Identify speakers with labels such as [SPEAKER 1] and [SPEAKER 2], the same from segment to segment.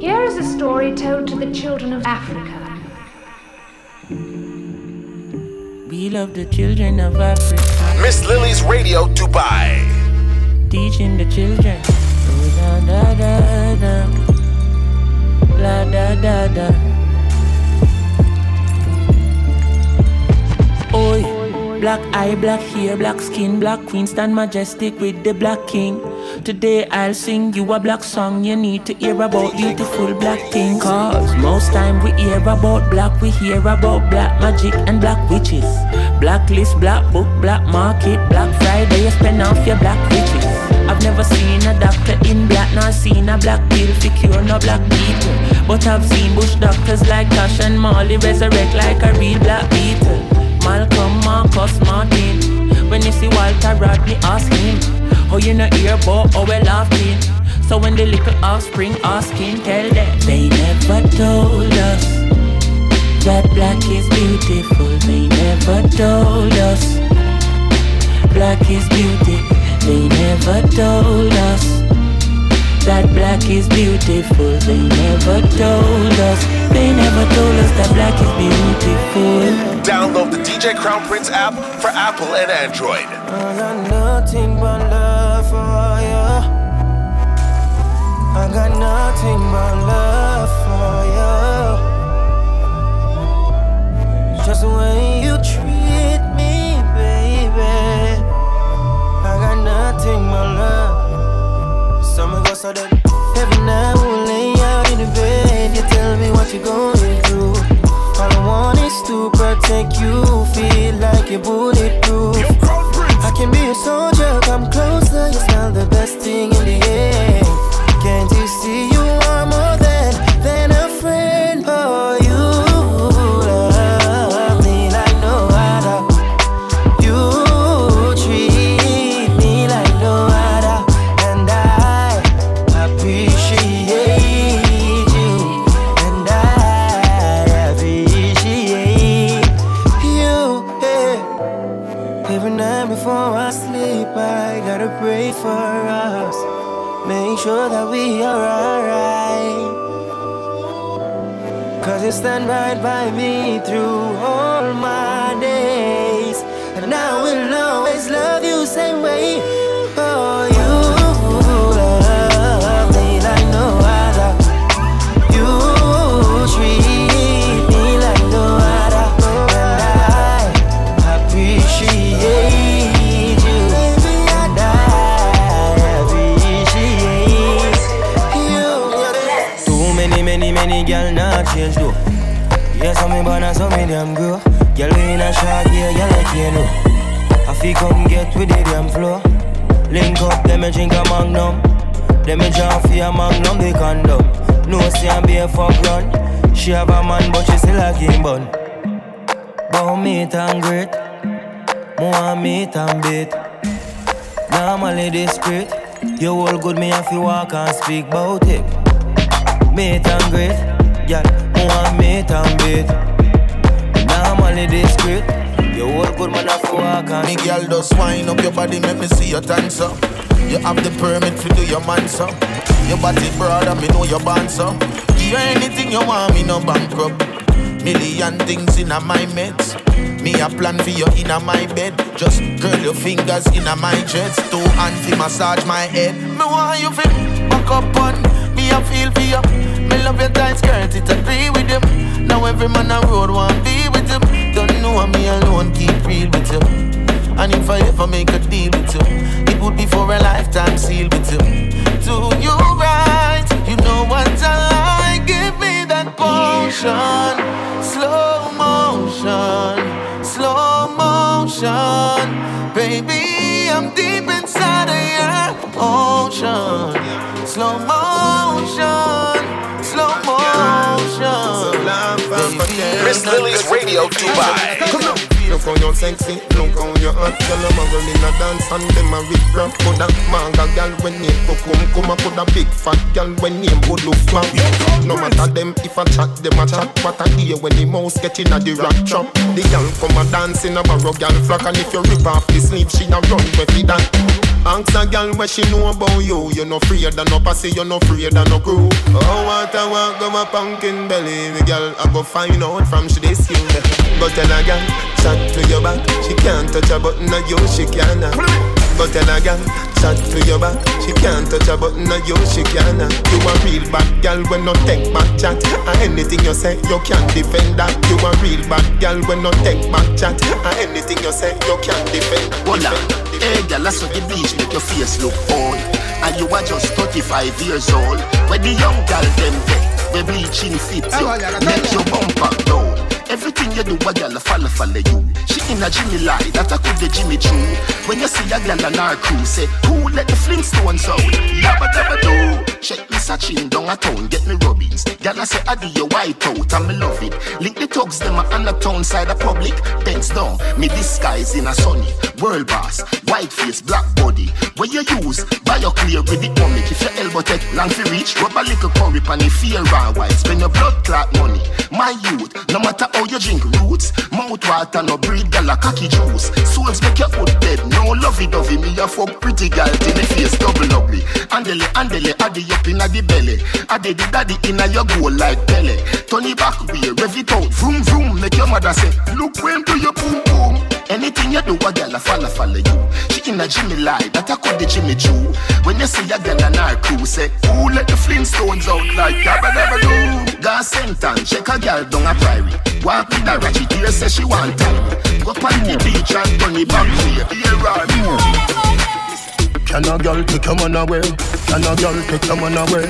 [SPEAKER 1] Here is a story told to the children of Africa.
[SPEAKER 2] We love the children of Africa.
[SPEAKER 3] Miss Lily's Radio Dubai.
[SPEAKER 2] Teaching the children. Oh, da, da, da, da. La da da da. Oi, black eye, black hair, black skin, black queen stand majestic with the black king. Today I'll sing you a black song. You need to hear about beautiful black things. Cause most time we hear about black, we hear about black magic and black witches. Blacklist, black book, black market, black Friday, you spend off your black riches. I've never seen a doctor in black, nor seen a black pill for cure no black people. But I've seen bush doctors like Tosh and Marley resurrect like a real black beetle. Malcolm, Marcus, Martin. When you see Walter Rodney, ask him. Oh, you know hear about how we laughing. So when the little offspring asking, tell them they never told us that black is beautiful. They never told us black is beauty. They never told us that black is beautiful. They never told us. They never told us that black is beautiful.
[SPEAKER 3] Download the DJ Crown Prince app for Apple and Android.
[SPEAKER 4] For you. I got nothing but love for you. Just the way you treat me, baby. I got nothing but love. Summer goes so that every night we'll lay out in the bed. You tell me what you're going through. All I want is to protect you, feel like you're bulletproof. Can be a soldier, come closer. You smell the best thing in the air. Can't you see you are more than by me damn grow. Girl we in a short yeah, girl like you know. I feel come get with the damn flow. Link up, them me drink a magnum. Them me jump for a magnum, the condom. No see I'm be a fuck run. She have a man, but she still a game bun. But meat and great, more meat and bait. Normally discreet. You all good, me have to walk and speak about it. Meat and great, yeah, more meat and bait. Normally discreet. You all good, man to walk
[SPEAKER 5] Me girl just wind up your body, make me see your dance. You have the permit to do your man so. Your body broad and me know your band so. Give anything you want, me no bankrupt. Million things in my meds. Me a plan for you in my bed. Just curl your fingers in my dress. Two hand fi massage my head. Me want you fi back up on. Me a feel for you. Me love your tight skirt, it agree with you. Now every man on road want be with you. Know me alone, keep real with you. And if I ever make a deal with you, it would be for a lifetime seal with you. Do you right? You know what I like. Give me that potion, slow motion, slow motion, baby. I'm deep inside of your ocean. Slow motion, slow motion.
[SPEAKER 3] Miss Lily's Radio Dubai.
[SPEAKER 6] Look how you sexy, look how you hot. Girl, I'm a girl in a dance and them a rip rap. Coulda manga girl when name come come a coulda big fat girl when name good look man No matter them if I chat, them a chat. What I hear when the mouse get in a the rock trap. The girl come a dance in a barrow girl flock. And if you rip off the sleeve, she a run where fi that Ask a girl what she know about you. You no afraid of no pussy, you no afraid of no crew. Oh, what I want go a pumpkin belly. Me girl, I go find out from she this you. Go tell a girl, chat to your back. She can't touch a button, of you she can. Go tell a girl, chat to your back. She can't touch a button, of you she can. You a real bad girl when no take back chat. And anything you say, you can't defend that. You a real bad girl when no take back chat. And anything you say, you can't defend.
[SPEAKER 7] Hold on, hey girl, I saw the beach make your face look old. And you are just 35 years old. When the young girl them get, we bleaching fit you, make your bumper down. Everything you do, a girl follow follow you. She in a Jimmy lie, that I could the Jimmy Choo. When you see a girl on our crew, say, Who let the Flintstones out? Yabba dabba do. Check me searching down a town, get me rubbings. Girl I say, I do your white out, and me love it. Link the thugs, them on the town side of public. Thanks down, me disguise in a sunny. World boss, white face, black body. Where you use, buy your clear with the comic. If your elbow take long for reach, rub a little curry pan the fear and white. Spend your blood clot money. My youth, no matter how you drink roots, mouth water no breed gal a cocky juice. Souls make your foot dead, no lovey dovey. Me a fuck pretty gal till me face double ugly. Andele, andele, addy up inna the belly. Addy the daddy inna your goal like Pele. Turn it back way, rev it out, vroom vroom. Make your mother say, look when do your boom boom. Anything you do, a girl a follow follow you. She in a Jimmy lie, that I call the Jimmy Choo. When you see a girl on our crew, say, Who let the Flintstones out like dabba dabba do? Got sentence, check a girl down a prairie. Walk with a ratchet, here say she want time. Go on the beach and turn it back to your ear
[SPEAKER 6] Can a girl take your man away? Can a girl take your man away?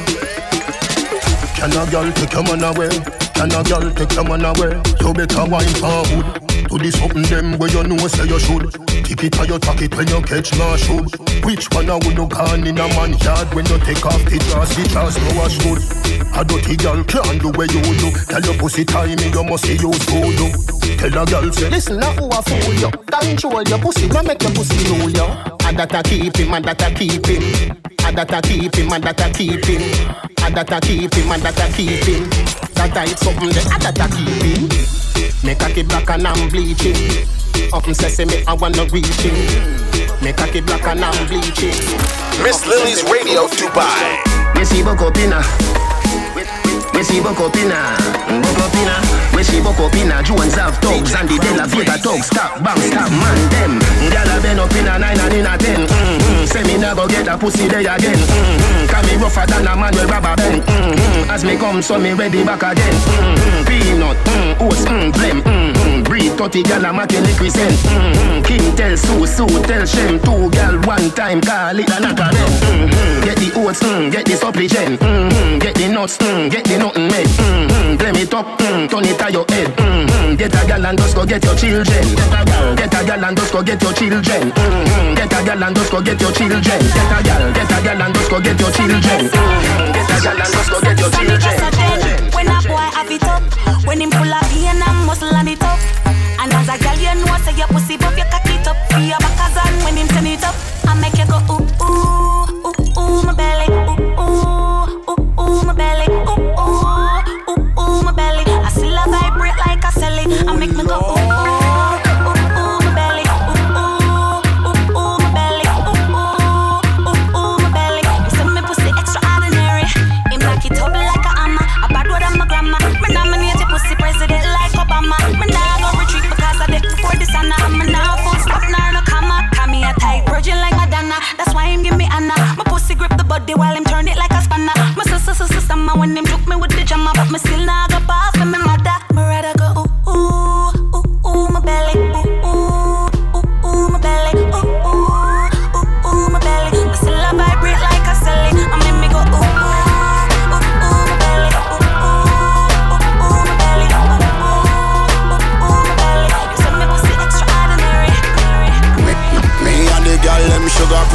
[SPEAKER 6] Can a girl take your man away? Can a girl take your man away? You better wine forward. Do this something them where you know say you should. Keep it or you tuck it when you catch my should. Which one I would look on in a man yard when you take off the dress, the dress no wash good. A dirty girl can't do where you do. Tell your pussy timing you must see use voodoo. Tell a girl say, listen now who a fool you. Control your pussy, no make your pussy rule you. And that I keep him, and that I keep him. And that I keep him, and that I keep him. And that I keep him, and that I keep him. That I something that I keep him. Make a keep black and I'm bleaching. Up and sesame, I wanna reach. Make a keep black and I'm bleaching.
[SPEAKER 3] Miss Lily's Radio Dubai.
[SPEAKER 7] Me see Bokopina. Me see Bokopina. Mm, Bokopina. We see Bokopina. Jones have dogs and the De La Vega dogs. Stop, bang, stop, man, them. Gyal a been up in a nine and in a ten. Mm-hmm. Say me never get a pussy there again. Mm-hmm. Can me rougher than a man with rubber band. Mm-hmm. As me come, so me ready back again. Mm-hmm. Peanut, mm, oats, mm, blem. Mm-hmm. Breed 30 gyal a make liquid send. Mm-hmm. King tell Sue, Sue tell Shem. Two gyal one time call it a knock a mm-hmm. Get the oats, mm, get the supplement. Mm-hmm. Get the nuts, mm, get the nothing made. Mm-hmm. Blem it up, mm, turn it on your head. Mm-hmm. Get a gyal and just go get your children. Get a gyal, get a gyal and just go get your children. Mm-hmm. Get a gyal and just go get your children. Get a gyal, get a gyal and just go get your children. Mm-hmm. Get a gyal and just go get your children.
[SPEAKER 8] When a boy have it up, when him full of pain and muscle and it up. And as a girl, you know, say your pussy buff, you cock it up. For your back as when him turn it up. I make you go ooh ooh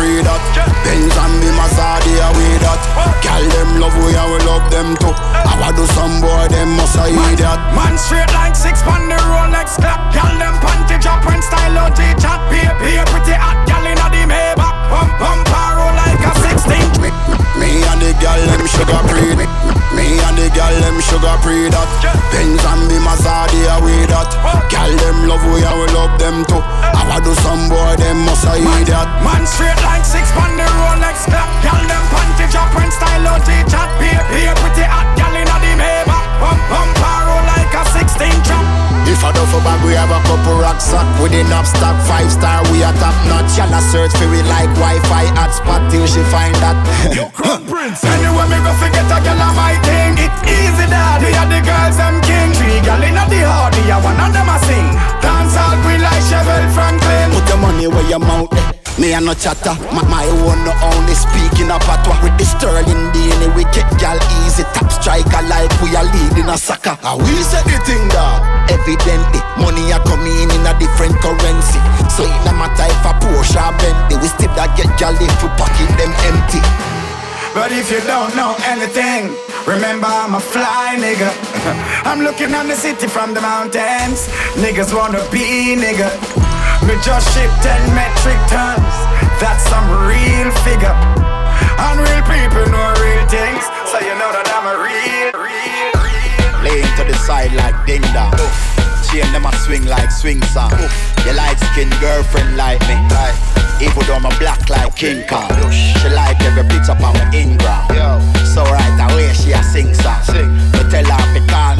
[SPEAKER 8] free that. Benz and me Mazda, away that. Girl them love we and we love them too. I want do some boy them must I hear that. Man straight like six on the Rolex clock. Girl them panty drop and style out the chat. Be be pretty hot girl inna the Maybach. Pump pump roll like a sixteen. Me, me and the girl them sugar free. Me and the gal them sugar pre that. Benz and me Mazda away that. Gal them love we and we love them too. I want do some boy them must I eat that. Man straight like six on the Rolex clock. Gal them panty drop when style out the chat. Be pretty hot gal inna the Maybach. Pump pump roll like a sixteen trap. If I duff for bag, we have a couple rucksack with
[SPEAKER 9] enough stock. Five star, we are top notch. Y'all search for it like Wi-Fi hotspot till she find that.
[SPEAKER 10] Yo, Crown Prince. Anyway, me go forget a girl of my king. It's easy, daddy. Are the girls I'm king. Three girl in the hardy, I one of them I sing. Dance all queen like Chevelle Franklin.
[SPEAKER 9] Put your money where your mouth. Eh. Me a no chatter, my, my own no only speaking a patois. With the sterling DNA, we get gal easy. Top striker like we are leading a soccer. And we say the thing Evidently, money a coming in a different currency. So it no matter if a Porsche or Bentley We still that get gal if we pocket them empty.
[SPEAKER 10] But if you don't know anything Remember I'm a fly nigga. I'm looking on the city from the mountains. Niggas wanna be nigga me just ship 10 metric tons. That's some real figure. Unreal people know real things. So you know that I'm a real, real, real.
[SPEAKER 9] Laying to the side like ding dong. Chain them a swing like swing song. Your light skin girlfriend like me. Even though I'm a black like King Kong. She like every up on my Ingram. So right away she a sing song. Me tell her to call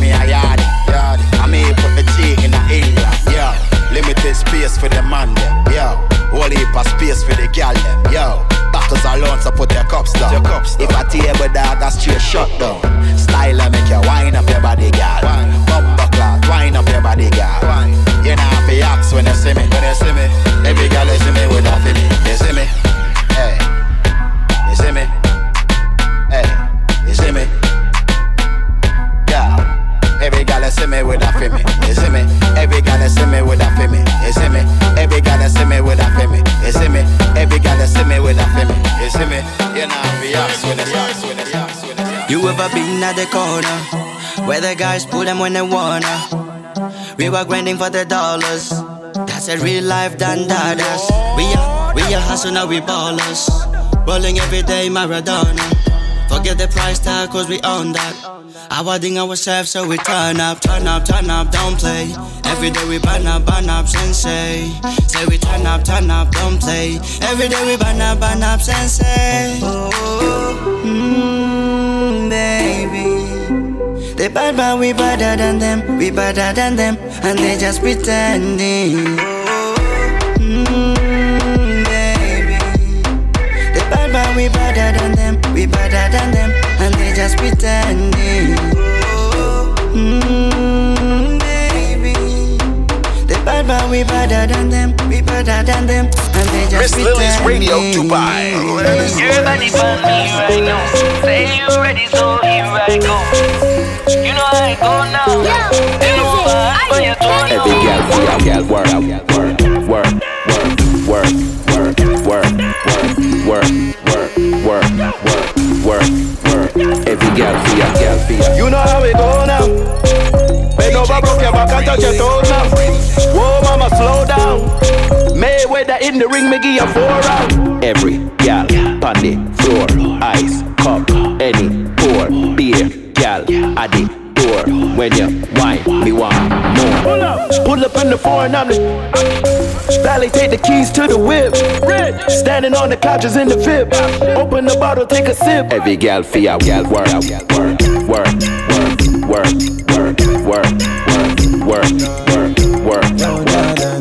[SPEAKER 11] Grinding for the dollars. That's a real life dandadas. We are we are hustle now we ballers. Rolling every day Maradona. Forget the price tag cause we own that. Our ding ourselves so we turn up, turn up, turn up, don't play. Every day we burn up, burn up, sensei. Say Say we turn up, turn up, don't play. Every day we burn up, burn up, sensei. Oh, baby. They bad but we better than them, we better than them, and they just pretending. Mm, baby. They bad but we better than them, we better than them, and they just pretending. Mm, baby. They bad but we better than them, we better than them, and they just
[SPEAKER 3] Miss Lily's Radio Dubai.
[SPEAKER 12] Your body for me right now. Say you ready, so here I go. You know I go now. You
[SPEAKER 13] Every girl for your girl work, work, work, work, work, work, work, work, work, work, work, work. Every for your girl for.
[SPEAKER 14] You know how we go now. Bend over, broke your back and touch your toes now. Whoa, mama, slow down. Mayweather in the ring, me give you four round.
[SPEAKER 13] Every gal, the floor, ice, cup, any pour, beer, gal, door. When you wine, me want more.
[SPEAKER 14] Pull up, pull up in the foreign, I'm the Valley, take the keys to the whip. Standing on the couches in the VIP. Open the bottle, take a sip.
[SPEAKER 13] Every gal for your gal work, work, work, work, work, work, work, work, work, work, work,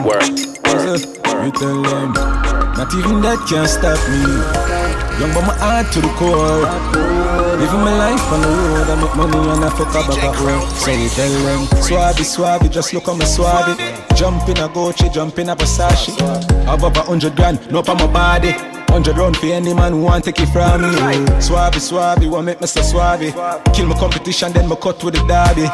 [SPEAKER 13] work, work.
[SPEAKER 15] Me tell them, not even that can stop me. Young but my heart to the core. Living my life on the road, I make money and I fuck up back work. So we tell them, swabby, swabby, just look on my swabby. Jump in a Gucci, jump in a Versace. Above a hundred grand, no on my body. Hundred round for any man who want take it from me. Swabby, swabby, want make me so swabby. Kill my competition, then me cut with the derby.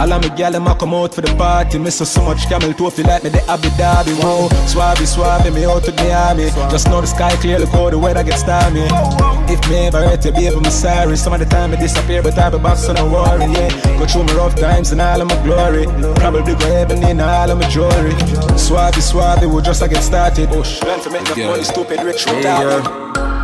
[SPEAKER 15] All of my gal them a come out for the party. Miss so so much camel toe feel like me the Abu Dhabi. Wow, swabby, swabby, me out to the army. Just know the sky clear, look how the weather gets stormy. If me ever hurt you, baby, I'm sorry. Some of the time I disappear, but I be back, so don't worry. Yeah, go through my rough times and all of my glory. Probably go heaven in all of my jewelry. Swabby, swabby, we just a get started. Oh, learn to make the money, stupid rich
[SPEAKER 16] Hey,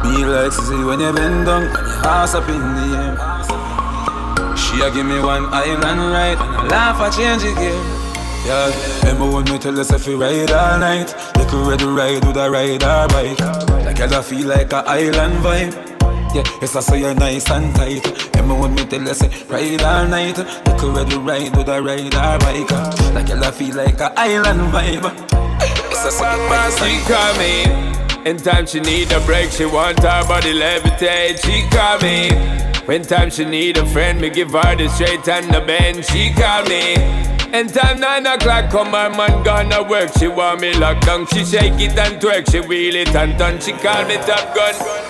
[SPEAKER 16] me like to see when you bend down and your ass up in the air. She a give me one island ride and I laugh I change it game. Yeah, remember when me tell us if we ride all night, like a red ride with a ride or bike. Like I feel like a island vibe. Yeah, yes I say you're nice and tight. Remember when me tell us ride all night, like a red ride with a ride or bike. Like I feel like a island vibe. Yes I say you're nice and
[SPEAKER 17] me
[SPEAKER 16] In time she need a break, she want her body levitate. She call me. When time she need a friend, me give her the straight and the bend. She call me. And time nine o'clock come her man gonna work She want me locked down She shake it and twerk She wheel it and turn She call me top gun.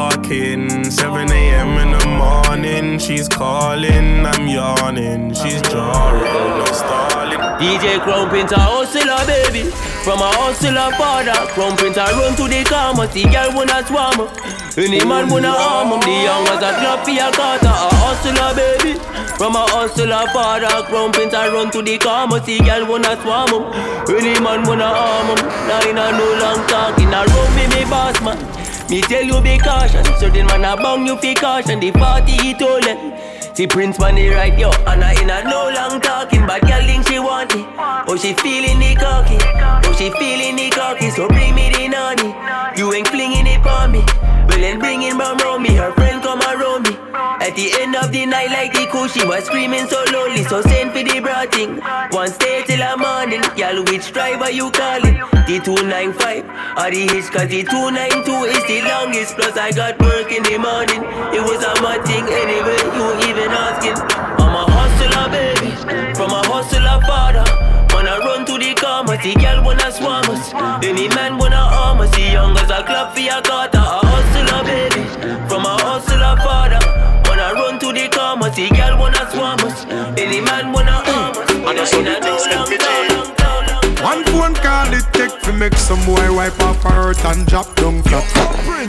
[SPEAKER 18] 7 a.m. in the morning, she's calling, I'm yawning, she's jarring, no stalling.
[SPEAKER 19] DJ Prince, a hustler, baby. From a hustler father, Prince, I run to the karma, see girl wanna swarm. Any man wanna arm him, the young as a clap for your carter, a hustler, baby. From a hustler father, Prince, I run to the karma, see girl wanna swarm him. Any man wanna arm him, now in a no long talking, I run me, me boss man. Me tell you be cautious, certain man a bang you fi caution, the party he told them. See Prince money right yo, and I in a no long talking, but girl think she want it. Oh she feeling the cocky, oh she feeling the cocky, so bring me the nanny. You ain't flinging it for me, well then bring it around me. Her friend come around me. At the end of the night, like the cool, she was screaming so lonely, so send for the brothing. One stay till the morning, y'all which driver you calling? The 295 or the hitch, cause the 292 is the longest. Plus I got work in the morning. It was a mad thing anyway, you even asking. I'm a hustler, baby, from a hustler father. Wanna run to the karma, see girl wanna swarm us. Any man wanna arm us, see young as a clap for your carter. A hustler, baby, from a hustler father. Wanna run to the karma, see girl wanna swarm us. Any man wanna arm us. I in a no long,
[SPEAKER 20] it take to make some boy wipe off her hurt and drop down flat.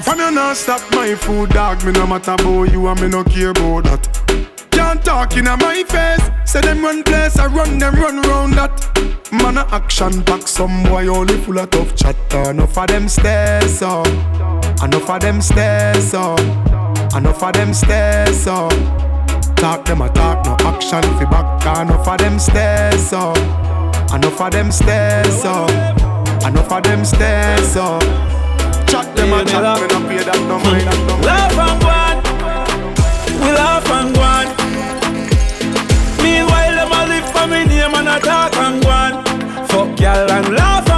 [SPEAKER 20] From you not stop my food, dog. Me no matter about you and me no care about that. Can't talk in my face. Say them run place, I run them run round that. Man a action pack, some boy only full of tough chatter. Enough of them stairs up, enough of them stairs up, enough of them stairs up. Talk them a talk, no action fi back. Enough of them stairs up. Enough of them stairs up. Enough of them stairs up. Chat them a chat, me no pay that no mind. that no mind.
[SPEAKER 21] Laugh and go on. We laugh and go on. Meanwhile, them a live for me name and a talk and go on. Fuck y'all and laugh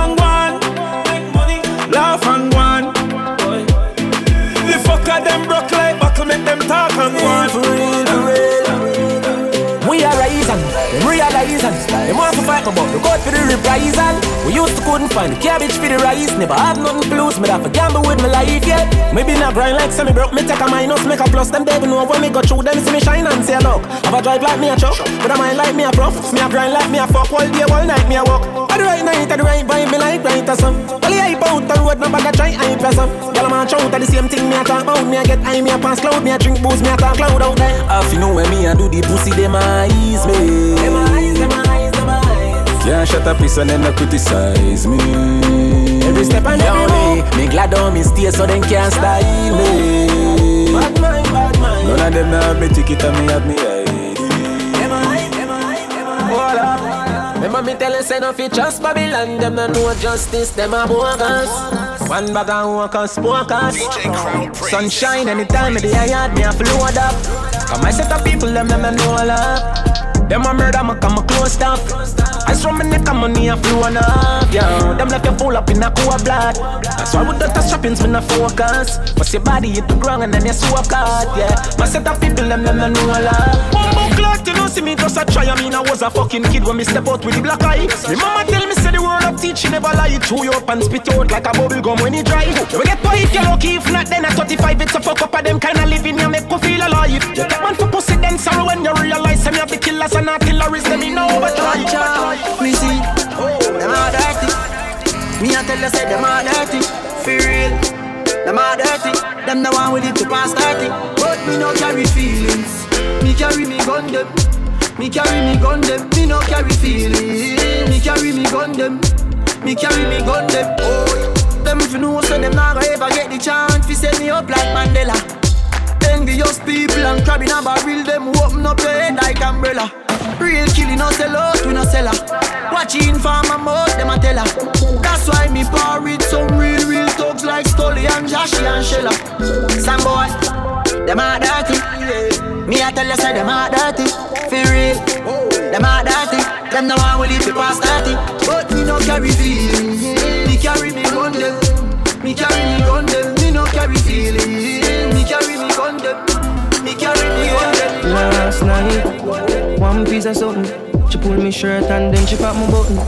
[SPEAKER 19] realizing. Them want to fight me, but look out for the reprisal. We used to couldn't find the cabbage for the rice. Never have nothing to lose, me have to gamble with my life, yeah. Maybe not grind like semi broke, me take a minus, make a plus. Them devil know when me go through them, see me shine and say a look. Have a drive like me a truck, but I mind like me a prof. Me a grind like me a fuck, all day, all night me a walk. At the right night, at the right vibe, me like right or some. I hype out the road, no bag a try hype or some. Girl, I'm a shout at the same thing, me a talk about. Me a get high, me a pass cloud, me a drink booze, me a talk cloud out there. Half you know when me a do the pussy, them eyes me. Them eyes, them eyes, them eyes.
[SPEAKER 15] Can't shut up, piece and then no criticize me.
[SPEAKER 19] Every step and every move. Me glad on me stay so them can't style me. Bad mind, bad mind.
[SPEAKER 15] None of them now have me ticket and me have me ID.
[SPEAKER 19] Hold up. Remember me tell you say no fi trust Babylon Them no know justice, them a bogus One bag of workers, smokers Sunshine anytime me the yard me a float up Come I set up people, them them no know love Them a murder, me come a close stuff I from my neck and money a flow on up, yeah Them left you full up in a cool blood. That's why with the strappings me no focus. But your body hit the ground and then you swap card, yeah. My set up people, them them no know love Bumbo clock, you know see me just a try. I mean I was a fucking kid when me step out with the black eye. Me mama tell me say the word of teach, she never lie. Chew you up and spit out like a bubble gum when it dry. You will get if you lucky, if not then at 35 It's a fuck up of them kind of living you make you feel alive. You take man for pussy then sorrow when you realize Some of the killers and artilleries, them in overdrive
[SPEAKER 22] Me see, them all dirty. Me a tell you say them all dirty. For real, them all dirty. Them the one with it to pass 30. But me no carry feelings. Me carry me gun them. Me carry me gun them. Me no carry feelings. Me carry me gun them. Me carry me gun them. Oh, them them if you know so them not gonna ever get the chance to set me up like Mandela. Envious people and crabbing a barrel, them open up your head like umbrella. Real killing no sell out, we no sell her. Watching for my mouth, them a tell her. That's why me par with some real, real thugs like Stolly and Joshy and Shella. Some boy, them a dirty. Me I tell you, say them a dirty. For real, them a dirty. Them no one will leave the past 30. But me no carry feelings. Me carry me gun them. Me carry me gun them. Me no carry feelings.
[SPEAKER 4] One piece of something. She pulled me shirt and then she popped my button.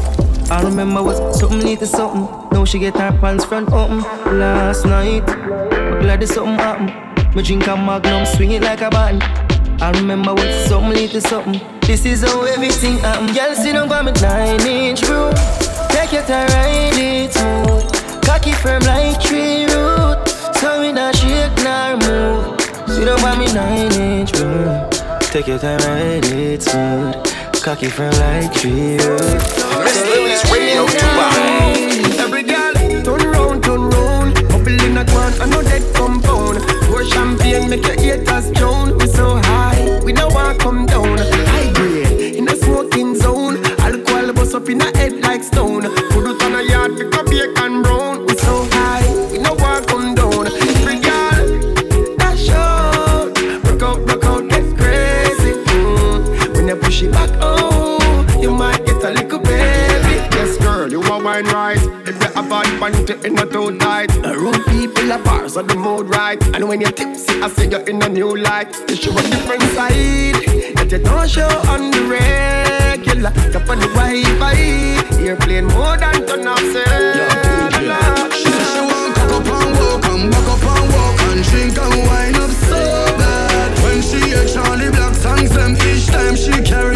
[SPEAKER 4] I remember was something lead to something. Now she get her pants front open. Last night, but glad there's something happen. Me drink a magnum, swing it like a button. I remember what something lead to something. This is how everything happen. Girl, see them got me nine inch bro. Take your time, ride it smooth. Cocky firm like tree root. So we not shake nor move. See them got me nine inch bro. Take your time, ride it smooth. Cocky firm like tree root.
[SPEAKER 3] Miss Lily's Radio Dubai.
[SPEAKER 23] Every girl, turn round, turn round. Bubble in a quan, I know that compound. Pour champagne, make your haters drown. We so high, we no want come down. High grade, in a smoking zone. Alcohol bust up in a head like stone. Put it on a yard, pick up bacon brown. Wine right. If you have bad panty in a too tight. Around people are bars on the mood right. And when you're tipsy, I see you're in a new light. You show a different side that you don't show on the regular. Top on the Wi-Fi, more than turn off cellular.
[SPEAKER 24] She said she cock up and walk and up and walk and drink and wine up so bad. When she hear Charlie Black songs, each time she carry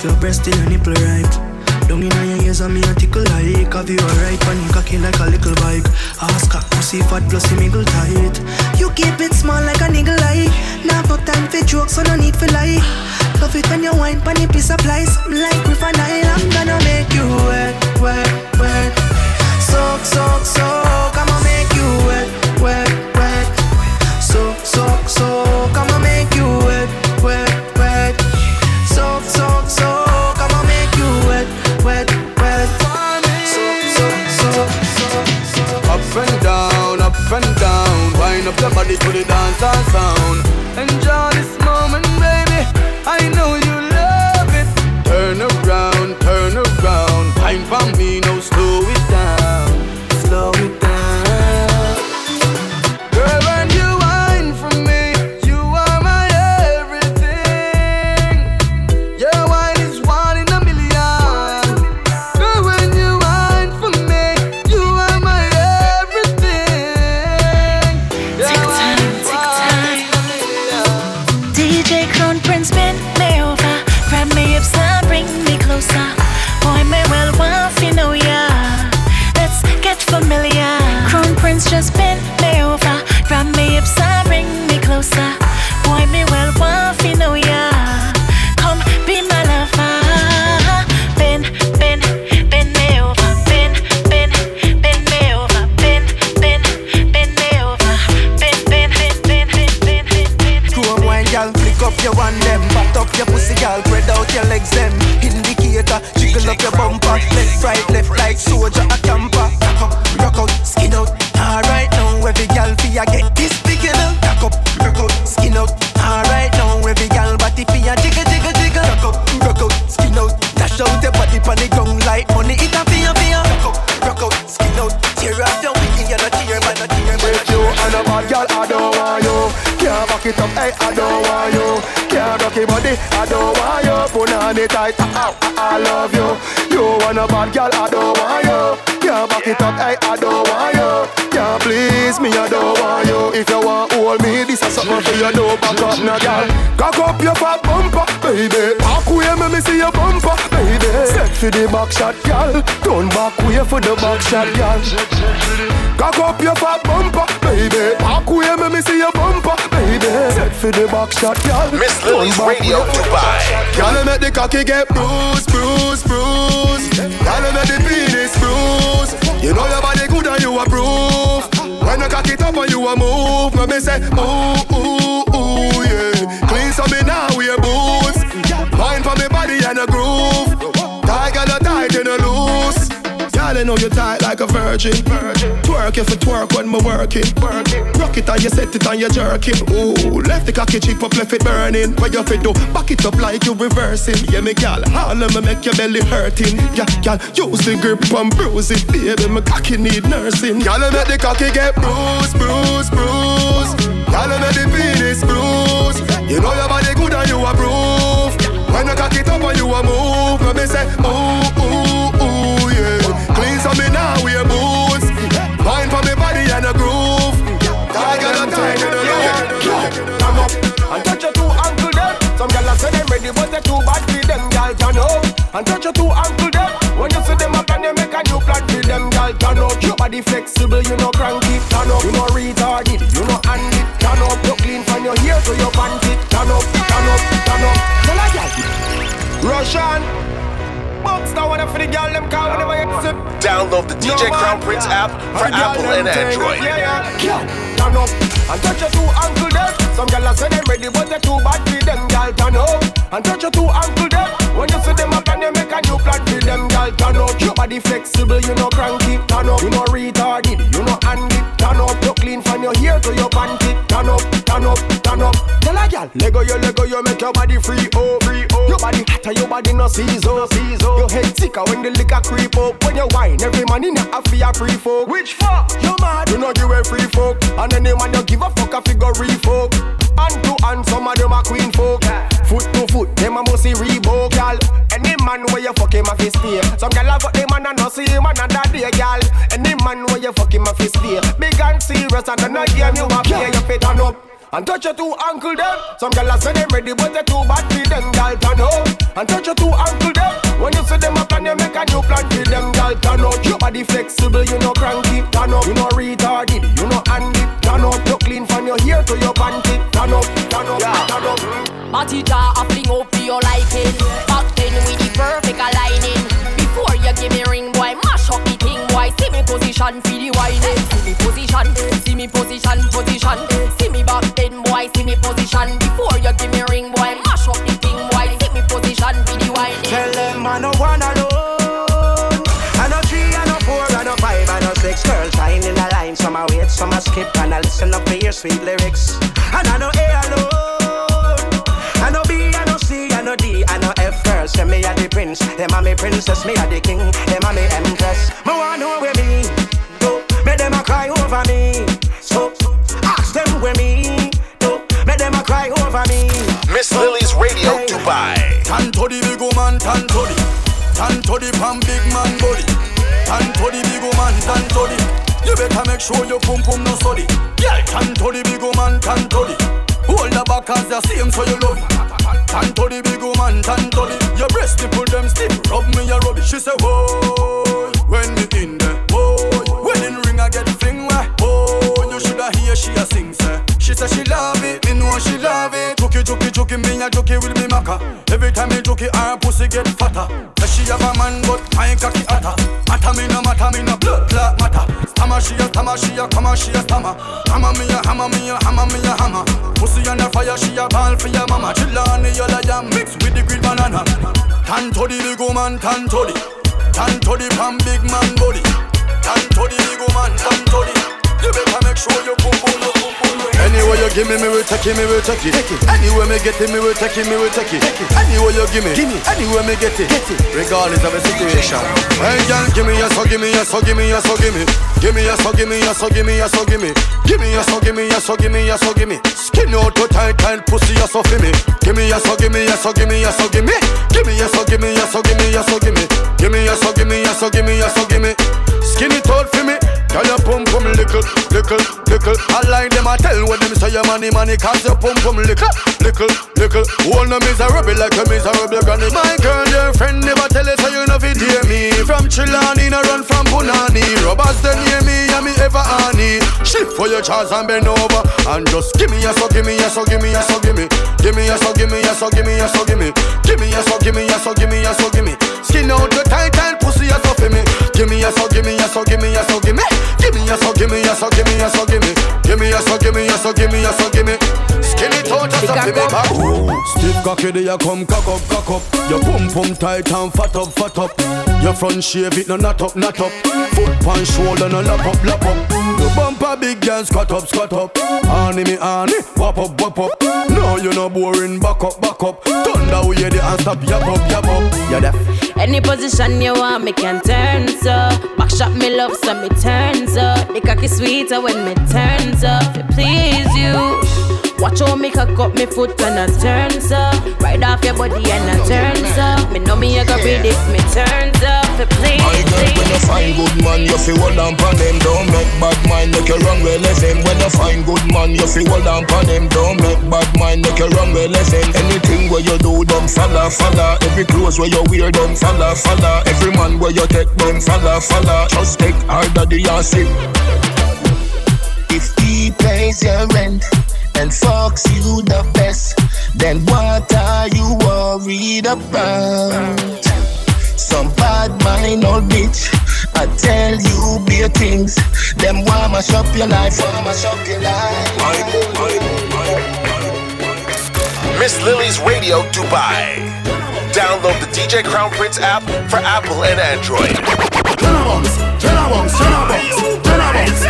[SPEAKER 24] up
[SPEAKER 25] your
[SPEAKER 4] breast till your nipple right. Down in your ears and me a tickle like Have you alright when you cocky like a little bike. Ask her, pussy fat plus you mingle tight. You keep it small like a niggle like Now no time for jokes so no need for lie. Love it when you wine pan piece of lies. Like with an I'm gonna make you wet, wet, wet. Soak, soak, soak
[SPEAKER 24] To the dance and sound. It
[SPEAKER 26] tight, ah, ah, I love you. You want a bad girl, I don't want you. Can't back it up, hey, I don't want you. Can't please me, I don't want you. If you want hold me, this is something for you. Don't back up, no girl. Cock up your fat bumper, baby. Back way, me me see your bumper, baby. Set for the back shot, girl. Turn back way for the back shot, girl. Cock up your fat bumper, baby. Back way, me me see your bumper. Set for the back shot, girl.
[SPEAKER 3] Miss Lily's Radio Dubai.
[SPEAKER 26] Girl, make the cocky get bruised, bruised, bruised. Girl, make the penis bruised. You know your body good and you approve. When you cock it up and you a move, let me say ooh, ooh, You know you tight like a virgin. Twerk if you twerk when me working. Rock it and you set it and you jerking. Ooh, left the cocky chip up, left it burning. Where you fit do? Back it up like you reversing. Yeah, me gal, all me make your belly hurting. Yeah, gal, use the grip and bruise it. Baby, me cocky need nursing. Gal, make the cocky get bruised, bruised, bruised. Gal, make the penis bruised. You know your body good and you approve. When you cock it up and you a move, let me say ooh, so me now wear boots. Wine for me body and a groove. Tiger the tiger.
[SPEAKER 23] Come up and touch your two ankle them. Some gyal say them ready, but they too bad for them. Gyal turn up and touch your two ankle them. When you see them up and you make a new plan for them. Gyal turn up, your body flexible, you know cranky. Turn up, you know retarded, you know handy. Turn up, you clean from your hair to your panty. Turn up, turn up, turn up. Russian. Down one for the gyal them call whenever you sip.
[SPEAKER 3] Download the DJ Crown uh, Prince app for Apple and Android.
[SPEAKER 23] Yeah, yeah. Yo, turn up and touch your two ankle them. Some gyal say them ready, but they too bad for them. Gyal turn up and touch your two ankle them. When you see them up and you make a new plan for them. Gyal turn up, your body flexible, you know cranky. Turn up, you know retarded, you know handy. Turn up, clean from your hair to your panty. Turn up, turn up, turn up. Tell a gyal, Lego you, Lego you, make your body free, oh, free, oh. Your body hotter, your body no season, no season. Your head sicker when the liquor creep up. When you wine, every man in a fear free folk. Which fuck? You mad? You know you a free folk. And any man you give a fuck a figure folk. Hand to hand, some of them a queen folk. Foot to foot, them a must see Reebok, gal. Any man where you fuck him a fist stay. Some gal have got them and I no see him another day, gal. Any man where you fuck him a fist stay. Big and serious and no game you a play, you fit turn up. And touch your two ankle them. Some gyal say them ready, but they too bad for them. Gyal turn up and touch your two ankle them. When you see them up and you make a new plan for them. Gyal turn up, your body flexible, you know cranky. Turn up, you know retarded, you know handy. Turn up, you clean from your hair to your panty. Turn up, turn up, turn up.
[SPEAKER 12] Matty jaw a fling up for your liking. Back then with the perfect aligning. Me position for the whining. See me position, see me position, position. See me back then, boy. See me position. Before you give me ring, boy, mash up the thing, boy. See me position for the whining.
[SPEAKER 24] Tell them I no one alone. I no three, I no four, I no five, I no six. Girl shine in the line, so
[SPEAKER 27] some I wait, some I skip, and I listen up to your sweet lyrics. And I know A alone. I know B, I know C, I know D, I know F first. Say me a the prince, them a me princess, me a the king, them a me empress. Me want know
[SPEAKER 24] the pam big man body. Tan to the big woman, to the. You better make sure your pum pum no study. Yeah, tan to the big tan to the. Hold the back as the same so you love it. Tan to the big woman, tan to the. Your breast nipple them stiff, rub me a rub it. She say, whoa, when me in there, whoa. Wedding ring I get fling where, whoa. You shoulda hear she a sing say. She say she love it, me know she love it. Jokey, jokey, jokey, me a jokey with me maca. Every time me jokey, her pussy get fatter. Say she have a man, but my cocky hotter. Matter me no matter, me no blood clot matter. Stammer she a stammer, she a come she a stammer. Hammer me a hammer, me a hammer, me a hammer. Pussy on the fire, she a ball for your mama. Chillani, you like a mix with the green banana. Tan to the big woman, tan to the, tan to the pan big man body. Tan to the big woman, tan to the. You better make sure you pum pum, you pum pum. Anyway you give me, me will take it, me will take it. Take it. Anyway me get it, me will take it, me will take it. Take it. Anyway you give me, anyway me get it. get it. Regardless of the situation. Hey girl, give me a so, give me a so, give me a so, give me. Give me a so, give me a so, give me a so, give me. Give me a so, give me a so, give me a so, give me. Skin out to tight, tight pussy a so for me. Give me a so, give me a so, give me a so, give me. Give me a so, give me a so, give me a so, give me. Give me a so, give me a so, give me a so, give me. Skin it out for me. Girl, your pum pum little, little, little. I like them, I tell when them say your money, money, cause your pum pum little, little, little. All no miserable like a miserable granny. My girl, your friend never tell you so you know fit hear me. From Chilani, no run from Punani. Robbers then hear me, and me ever honey. Shift for your chance and bend over. And just give me a so, give me a so, give me a so, give me. Give me a so, give me a so, give me a so, give me. Give me a so, give me a so, give me a so, give me. Skin out the tight and pussy a so for me. Give me a so, give me a so, give me a so, give me. Give me a so, give me a so, give me a so, give me. Give me a so, give me a so, give me a so, give me. Skin it out a so for me back. Stiff cocky there, come cock up, cock up. Your pum pum tight and fat up, fat up. Your front shave it no not up, not up. Foot pan shoulder no lap up, lap up. Your bumper big girl squat up, squat up. Honey me honey, wap up, wap up. No you no boring, back up, back up. Thunder we hear the and stop, yap up, yap up. Yeah deaf.
[SPEAKER 28] Any position you want, me can turn so. Back shot me love, so me turns up. The cocky sweeter when me turns up. To please you. Watch how me cock up me foot when I turns up. Right off your body and I turns up. Me know me a go read if me turns up. To please,
[SPEAKER 24] My girl, when you find good man, you feel hold on pon them. Don't make bad mind, make you run well him. When you find good man, you feel hold on pon them. Don't make bad mind, make you run well him. Anything where you do, them follow, follow. Every clothes where you wear, them follow, follow. Every man where you take, them follow, follow. Just take harder the acid.
[SPEAKER 7] If he pays your rent and fucks you the best, then what are you worried about? Some bad mind old bitch, I tell you bare things. Them want mash up your life, want mash up your life.
[SPEAKER 3] Miss Lily's Radio Dubai. Download the DJ Crown Prince app for Apple and Android.
[SPEAKER 24] Jenna bunks, Jenna bunks,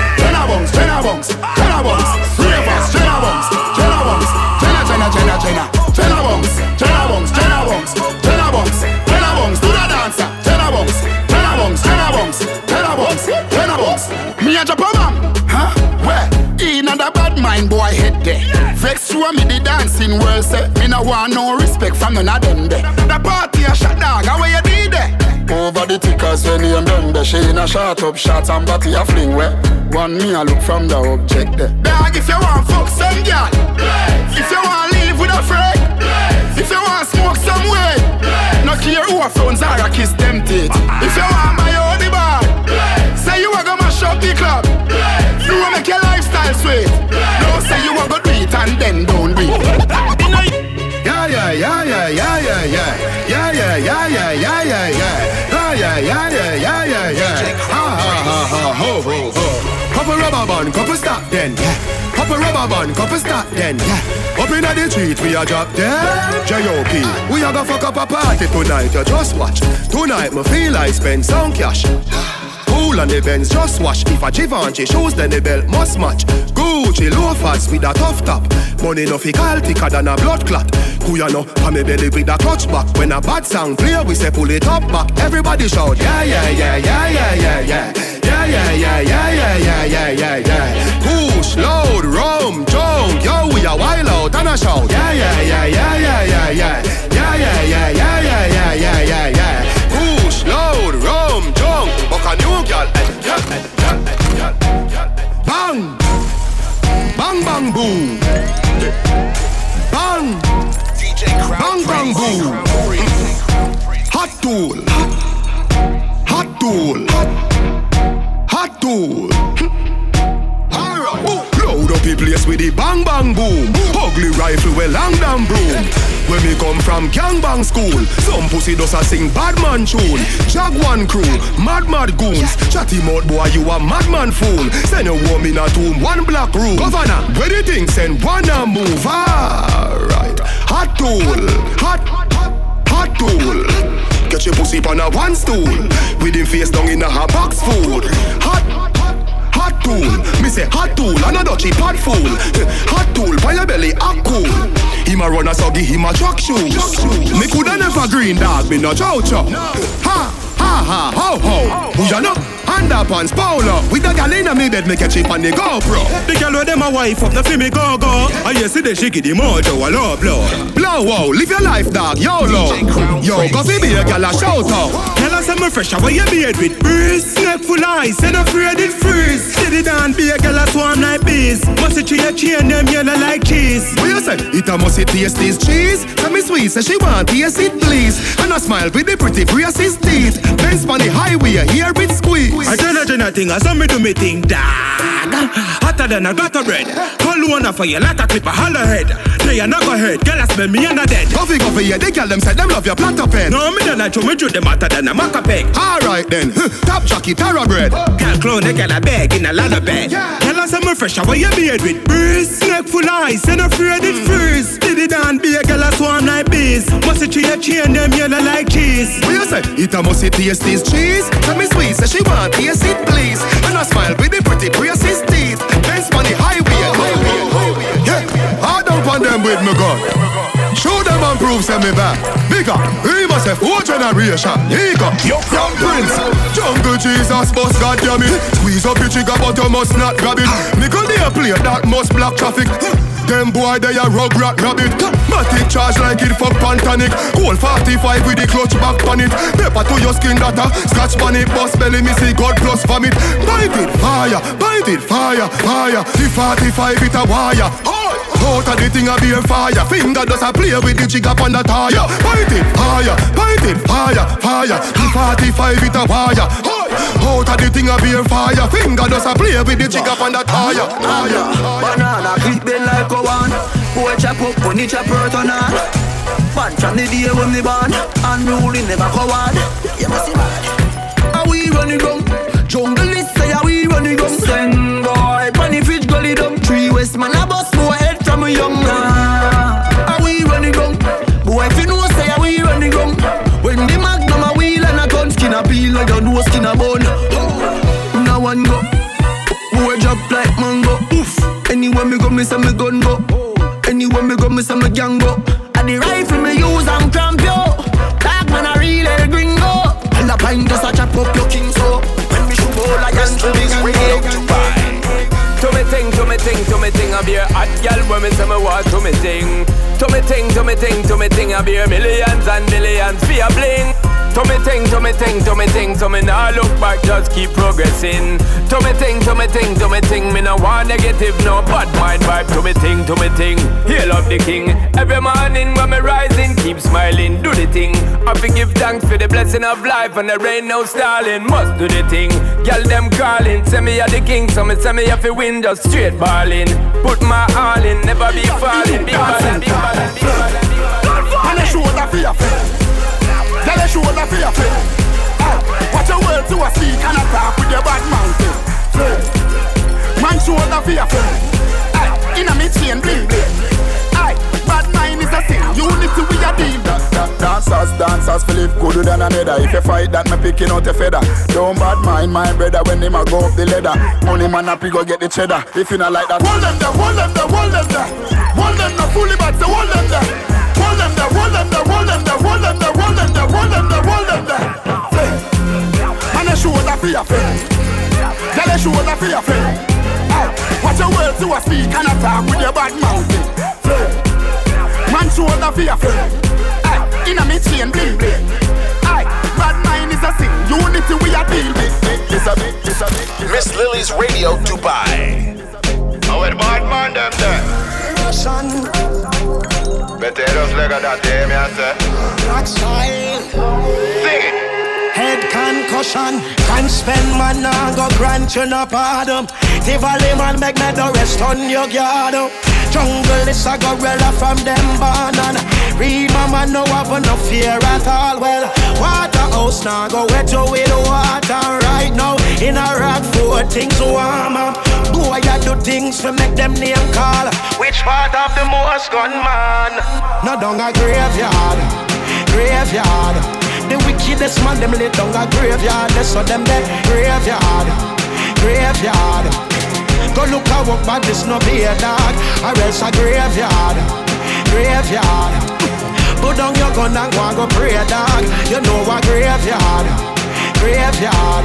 [SPEAKER 24] a shot up shot and body a fling where One me a look from the object there Dog if you want fuck some girl If you want live with a friend If you want smoke some way No care who a phones or a kiss them teeth. Ah. If you want my own bar Say you a go mash up the club. You a make your lifestyle sweet. No say you a go do it and then don't do it. Oh. Yeah, yeah, yeah, yeah, yeah, yeah, yeah. Yeah, yeah, yeah, yeah, yeah, yeah, yeah. Yeah, yeah, yeah, yeah, yeah, yeah. Ha, ha, ha, ho, ho, ho. Couple rubber band, couple stop then, yeah. Couple rubber band, couple stop then, yeah. Up inna the street, we a drop dead. J.O.P. We a go fuck up a party tonight, you just watch. Tonight, me feel I spend some cash.
[SPEAKER 26] Cool on the Benz, just wash. If a Givenchy shoes, then the belt must match. Gucci loafers with a tough top. Money no fi call thicker than a blood clot. Who ya know? Pa me belly with a clutch back. When a bad sound clear, we say pull it up back. Everybody shout, yeah, yeah, yeah, yeah, yeah, yeah, yeah. Yeah, yeah, yeah, yeah, yeah, yeah, yeah, yeah, yeah. Push, load, rum, junk. Yo, we a wild out and a shout. Yeah, yeah, yeah, yeah, yeah, yeah, yeah. Yeah, yeah, yeah, yeah, yeah, yeah, yeah, yeah, yeah. Push, load, rum, junk. Buck a new girl. Bang! Bang, bang, boom. Bang! Bang, bang, boom. Hot tool. Hot tool. Hot tool. Load up the place with the bang bang boom. Ugly rifle with long damn broom. When me come from gang bang school, some pussy does a sing bad man tune. Jaguan crew, mad mad goons. Chatty mouth boy, you a madman fool. Send a woman a tomb, one black room. Governor, where the thing send one a move. Alright, hot tool, hot, hot tool. Get your pussy on a one stool. With him face down in a hot box food. Hot, hot tool. Me say hot tool, and a dutchy pot fool. Hot tool, by your belly, a cool. Him a run a so give him a truck shoes. Me coulda never green dog, me no chow chow. Ha, ha, ha, ho, ho. Who ya know? Underpants, polo With the gal inna me bed, me catch it on the GoPro.
[SPEAKER 15] The gal with them a wife up the fi me go go And you see the shaky the mojo a low blow.
[SPEAKER 26] Blow wow, live your life dog, YOLO. Yo, go fi be a gal a shout out.
[SPEAKER 15] Tell us I'm fresh, how you beard with breeze Neck full ice, and afraid it freeze. Steady down, be a gal a swarm like bees. Must it tree a chain, them yellow like cheese.
[SPEAKER 26] What you say? It a must it taste this cheese. Tell me sweet, say she want taste it please. And I smile with the pretty braces teeth. Benz on the highway, here it squeeze
[SPEAKER 15] I tell her Jenna thing, I saw me do me thing, dog. Hotter than a gutter bread. Call one for you like a clip a holler head. They are not go head, girl, I smell me and a dead.
[SPEAKER 26] Coffee, coffee, yeah, they tell them say them love your platter pen.
[SPEAKER 15] No, me don't like you, me do them hotter than a maca peg.
[SPEAKER 26] Alright then, top jockey, terror bread.
[SPEAKER 15] Girl, clone, they got a bag in a of bed. Tell us I'm fresh, how you beard with breeze. Neck full ice, and afraid it freeze. Did it down, be a girl, I swarm like bees. Must it a chain, them yellow like cheese.
[SPEAKER 26] What you say? It a must it taste this cheese. Tell me sweet, say she want taste it please. And I smile with the pretty braces teeth. Benz on Want them with me gun. Show them and prove send me back. Bigger, he must have four generation. Nigga, young prince, jungle Jesus, boss goddamn it. Squeeze up your trigger, but you must not grab it. Nigga, they play that must block traffic. Them boy they a rug rat rabbit Matic charge like it for pantanic Cold 45 with the clutch back on it Pepper to your skin data Scratch pan it Bust belly me see God plus vomit Bite it fire Bite it fire Fire The 45 it a wire out of the thing a be fire. Finger does a play with the jigger on the tire. Bite it fire Bite it fire Fire The 45 it a wire. Out of the thing a be fire. Finger does a play with the jigger on the tire. Tire
[SPEAKER 22] Banana clip bend like a one Boy chop up when he chop hurt on on from the day when me born. Unruly never coward You must see mad. How we running down? Jungle is say how we running down? Send boy Money fish gully down. Three west man a a young man How we running down Boy if you know say how we running down When the magnum a wheel and a gun Skin a peel like a nose skin a bone Now one go Boy drop like mango Oof Anywhere me go, me say me gun go. Anywhere me go, me say me gang go. And the rifle me use, I'm cramp yo. Dark man a real El Gringo. And the pint just a chop up your king so. When me shoot all I can to me
[SPEAKER 16] radio To girl when me say me want to me ting To me ting, to me ting, to me ting I be a millions and millions for a bling to me ting, to me ting, to me ting, to me nah look back, just keep progressing. To me ting, to me ting, to me ting, me no want negative, no bad mind vibe. To me ting, to me ting, hail of the king. Every morning when me rising, keep smiling, do the thing. I fi give thanks for the blessing of life and there ain't no stalling. Must do the thing, girl them calling, say me a the king, so me say me a fi win, just straight balling. Put my all in, never be falling, be ballin', be ballin', be ballin'.
[SPEAKER 24] And I show that fear, Tell a shoulder for your friend. Watch your words to a speak and a talk with your bad mountain. Man shoulder for your friend. In a me chain bling bling. Bad mind is a sin. Unity we a deal.
[SPEAKER 29] Dancers, dancers, feel live good than another. If you fight that, me picking out a feather. Don't bad mind my brother when them a go up the ladder. Money man up, go get the cheddar. If you not like that, hold them there, hold them there, hold them there. Hold them there, fully back, so hold them there. Hold them there, hold them there, hold them there, hold them there, hold them there, hold them there, hold them there. Man, I show that for your friend. Tell a show that for your friend. Watch your words to a speak and a talk with your bad mouth. Man, show that for your friend. In me chain, bling bling. Bad mind is a sin. Unity we are deal with. A bit, it's a bit.
[SPEAKER 3] Miss Lily's Radio Dubai.
[SPEAKER 30] Oh, it bad man them there. Just like that, eh, me I say.
[SPEAKER 27] Rock style.
[SPEAKER 30] Sing it.
[SPEAKER 27] Head concussion, can spend man now go grant you no pardon. Tivoli man make me the rest on your guard. Jungle is a gorilla from them banana. Read my man no have no fear at all. Well, Waterhouse now go wet you with water right now. In a rock for things warm up. Boy, I do things to make them name call. Which part of the most gunman? No down a graveyard, graveyard. The wickedest man them lay down a graveyard. They saw them there graveyard, graveyard. Go look how walk bad this no be a dog, or else a graveyard, graveyard. Put down your gun and go and go pray dog. You know a graveyard, graveyard.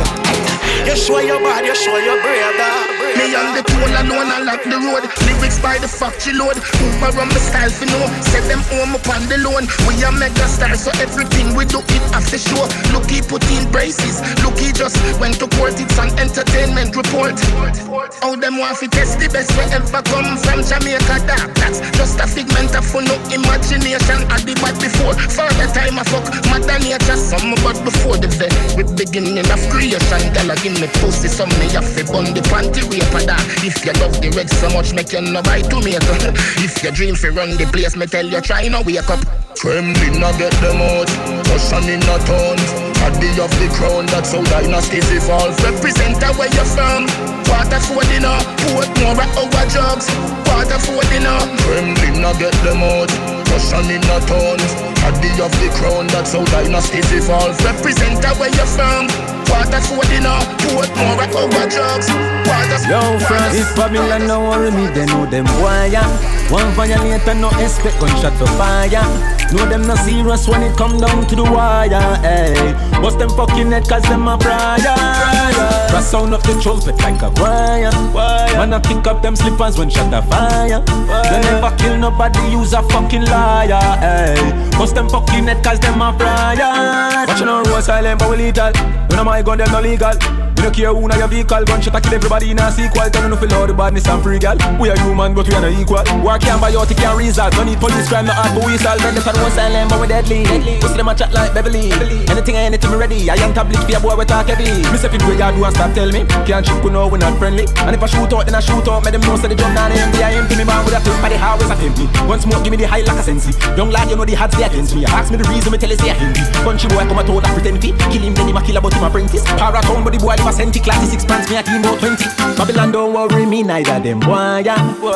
[SPEAKER 27] You show your body, you show your brave dog.
[SPEAKER 7] Me on the toll alone, I lock the road. Lyrics by the factory load. Move around my style for no. Set them home upon the loan. We are mega stars, so everything we do it after show. Look, he put in braces. Look, he just went to court. It's an entertainment report. All them want to test the best we ever come from Jamaica. Dark, that's just a figment of no imagination. I did bad before. For the time I fuck, mother nature. Some but before the vet. We beginning of creation. Girl, give me pussy, some me have to bun the panty that. If you love the red so much, make you no buy tomato. If you dream for run the place, me tell you try no wake up.
[SPEAKER 30] Kremlin a get them out, Russian in a tons. Paddy of the crown, that's how dynasties evolve.
[SPEAKER 7] Represent where you're from. Waterford in a Port more our drugs. Waterford in a
[SPEAKER 30] Kremlin a get them out, Russian in a tons. Paddy of the crown, that's how dynasties evolve.
[SPEAKER 7] Represent where you're from. Waterford in a Portmore our drugs. Waterford.
[SPEAKER 15] Yo, friends, if Babylon no worry me, they know them wire. One violate and no expect gunshot for fire. Know them no serious when it come down to the wire. Hey, bust them fucking head cause them a prior. Press sound up the trumpet like a choir. Man, I pick up them slippers when shot a fire. They never kill nobody, use a fucking liar. Hey, bust them fucking head cause them a prior. Watching on road silent but we lethal. When am I gun them no legal? We don't care who na your vehicle Gunshot a kill everybody in a sequel. Tell me no feel the badness and free gal. We are human but we are not equal. War can't buy out, it can't result. No need police crime, no hard but we solve. Run them for one silent but we deadly. We see them a chat like Beverly. Anything and anything we ready. A young tablet for your boy we talk heavy. Me say where you do and stop tell me. Can't shoot, we know we not friendly. And if I shoot out then I shoot out. Make them know say the drum down empty I empty. Me man with a flip by the highways I empty One smoke give me the high like a sensi. Young lad you know the odds they against me. Ask me the reason me tell you say I hindi Country boy come a told that pretend fit Kill him then him a kill about him apprentice. Para town but the boy live a centi Classy six pants me a team about 20 Babylon don't worry me neither them yeah.